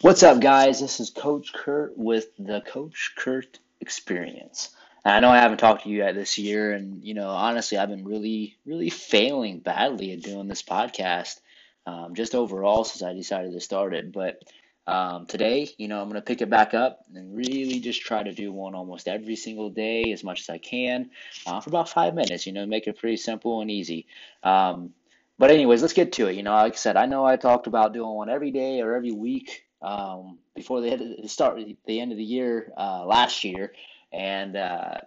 What's up, guys? This is Coach Kurt with the Coach Kurt Experience. And I know I haven't talked to you yet this year, and you know, honestly, I've been really, really failing badly at doing this podcast, um, just overall since I decided to start it. But um, today, you know, I'm gonna pick it back up and really just try to do one almost every single day as much as I can uh, for about five minutes. You know, make it pretty simple and easy. Um, but anyways, let's get to it. You know, like I said, I know I talked about doing one every day or every week um, before they had to start the end of the year uh, last year, and uh,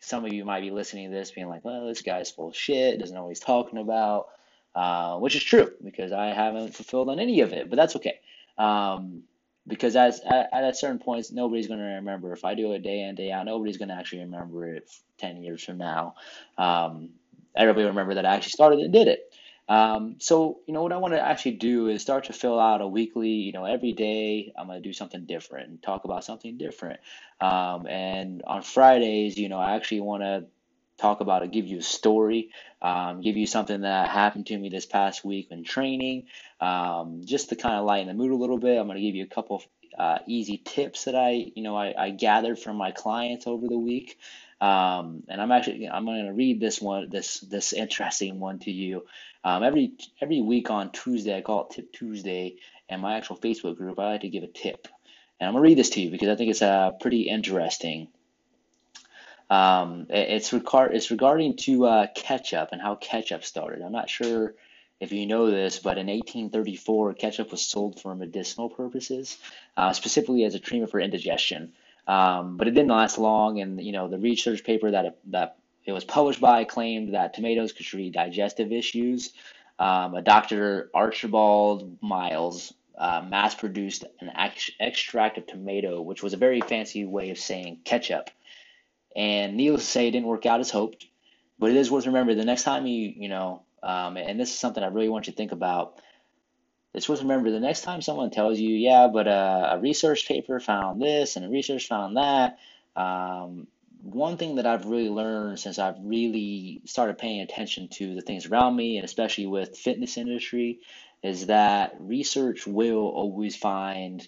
some of you might be listening to this being like, "Well, this guy's full of shit. Doesn't know what he's talking about," uh, which is true because I haven't fulfilled on any of it, but that's okay. Um, because as at, at a certain point, nobody's going to remember. If I do it day in day out, nobody's going to actually remember it ten years from now. Um, everybody remember that I actually started and did it. Um, so, you know, what I want to actually do is start to fill out a weekly, you know, every day I'm going to do something different and talk about something different. Um, and on Fridays, you know, I actually want to talk about it, give you a story, um, give you something that happened to me this past week in training, um, just to kind of lighten the mood a little bit. I'm going to give you a couple of uh, easy tips that I, you know, I, I gathered from my clients over the week. Um, and I'm actually I'm going to read this one this this interesting one to you. Um, every every week on Tuesday I call it Tip Tuesday, and my actual Facebook group I like to give a tip, and I'm gonna read this to you because I think it's uh, pretty interesting. Um, it, it's regard it's regarding to uh, ketchup and how ketchup started. I'm not sure if you know this, but in 1834 ketchup was sold for medicinal purposes, uh, specifically as a treatment for indigestion. Um, but it didn't last long, and you know the research paper that that it was published by claimed that tomatoes could treat digestive issues. Um, a Dr. Archibald Miles uh, mass produced an ex- extract of tomato, which was a very fancy way of saying ketchup. And needless to say, it didn't work out as hoped. But it is worth remembering the next time you, you know, um, and this is something I really want you to think about it's worth remember the next time someone tells you, yeah, but uh, a research paper found this and a research found that. Um, one thing that I've really learned since I've really started paying attention to the things around me, and especially with fitness industry, is that research will always find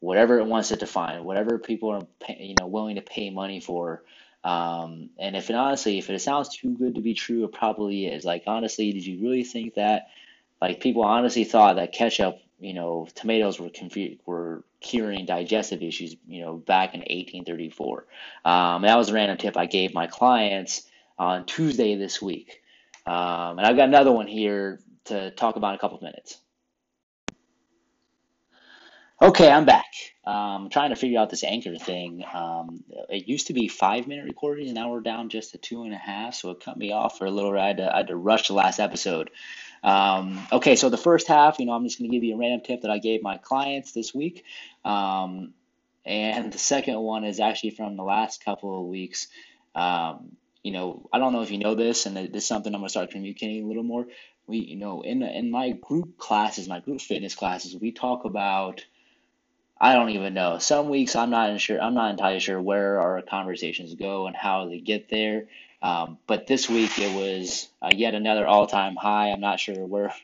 whatever it wants it to find, whatever people are you know willing to pay money for. Um, and if it honestly, if it sounds too good to be true, it probably is. Like honestly, did you really think that? Like people honestly thought that ketchup, you know, tomatoes were confu- were curing digestive issues, you know, back in 1834. Um, that was a random tip I gave my clients on Tuesday this week. Um, and I've got another one here to talk about in a couple of minutes. Okay, I'm back. Um, trying to figure out this anchor thing. Um, it used to be five minute recordings, and now we're down just to two and a half, so it cut me off for a little. I had to, I had to rush the last episode. Um, okay, so the first half, you know, I'm just going to give you a random tip that I gave my clients this week. Um, and the second one is actually from the last couple of weeks. Um, you know, I don't know if you know this, and this is something I'm going to start communicating a little more. We, you know, in in my group classes, my group fitness classes, we talk about. I don't even know. Some weeks I'm not sure. I'm not entirely sure where our conversations go and how they get there. Um, but this week it was uh, yet another all-time high. I'm not sure where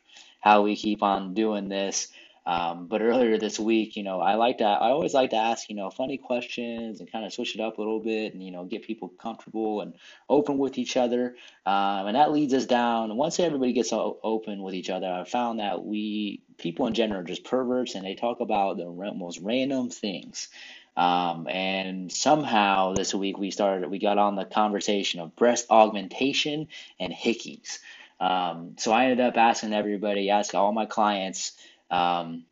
how we keep on doing this. Um, but earlier this week, you know, I like to, I always like to ask, you know, funny questions and kind of switch it up a little bit and, you know, get people comfortable and open with each other. Um, and that leads us down. Once everybody gets open with each other, I found that we, people in general, are just perverts and they talk about the most random things. Um, and somehow this week we started, we got on the conversation of breast augmentation and hickeys. Um, so I ended up asking everybody, asking all my clients, um,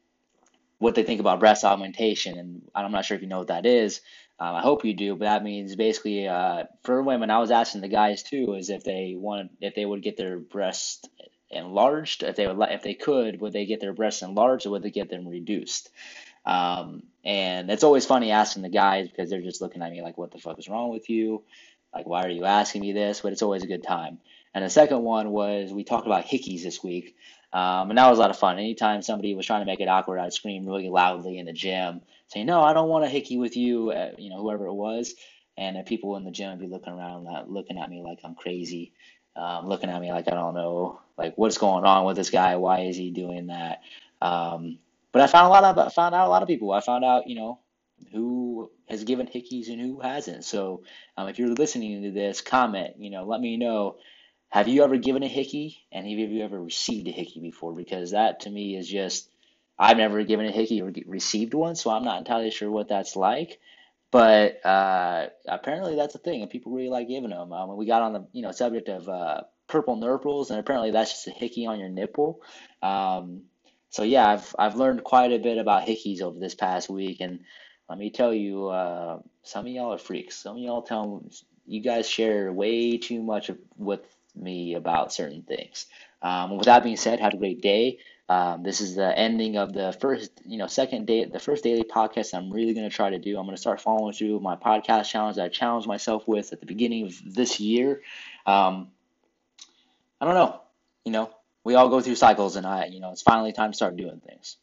what they think about breast augmentation. And I'm not sure if you know what that is. Um, I hope you do, but that means basically uh, for women. I was asking the guys too, is if they wanted, if they would get their breast enlarged, if they would, if they could, would they get their breasts enlarged or would they get them reduced? Um, and it's always funny asking the guys because they're just looking at me like, what the fuck is wrong with you? Like, why are you asking me this? But it's always a good time. And the second one was we talked about hickeys this week. Um, and that was a lot of fun. Anytime somebody was trying to make it awkward, I'd scream really loudly in the gym, saying, "No, I don't want a hickey with you," uh, you know, whoever it was. And people in the gym would be looking around, uh, looking at me like I'm crazy, um, looking at me like I don't know, like what's going on with this guy? Why is he doing that? Um, but I found a lot of I found out a lot of people. I found out you know who has given hickeys and who hasn't. So um, if you're listening to this, comment. You know, let me know. Have you ever given a hickey, and have you ever received a hickey before? Because that to me is just I've never given a hickey or received one, so I'm not entirely sure what that's like. But uh, apparently that's a thing, and people really like giving them. Um, we got on the you know subject of uh, purple nurples, and apparently that's just a hickey on your nipple. Um, so yeah, I've I've learned quite a bit about hickeys over this past week, and let me tell you, uh, some of y'all are freaks. Some of y'all tell you guys share way too much of, with me about certain things. Um, with that being said, have a great day. Um, this is the ending of the first, you know, second day, the first daily podcast I'm really going to try to do. I'm going to start following through my podcast challenge that I challenged myself with at the beginning of this year. Um, I don't know, you know, we all go through cycles, and I, you know, it's finally time to start doing things.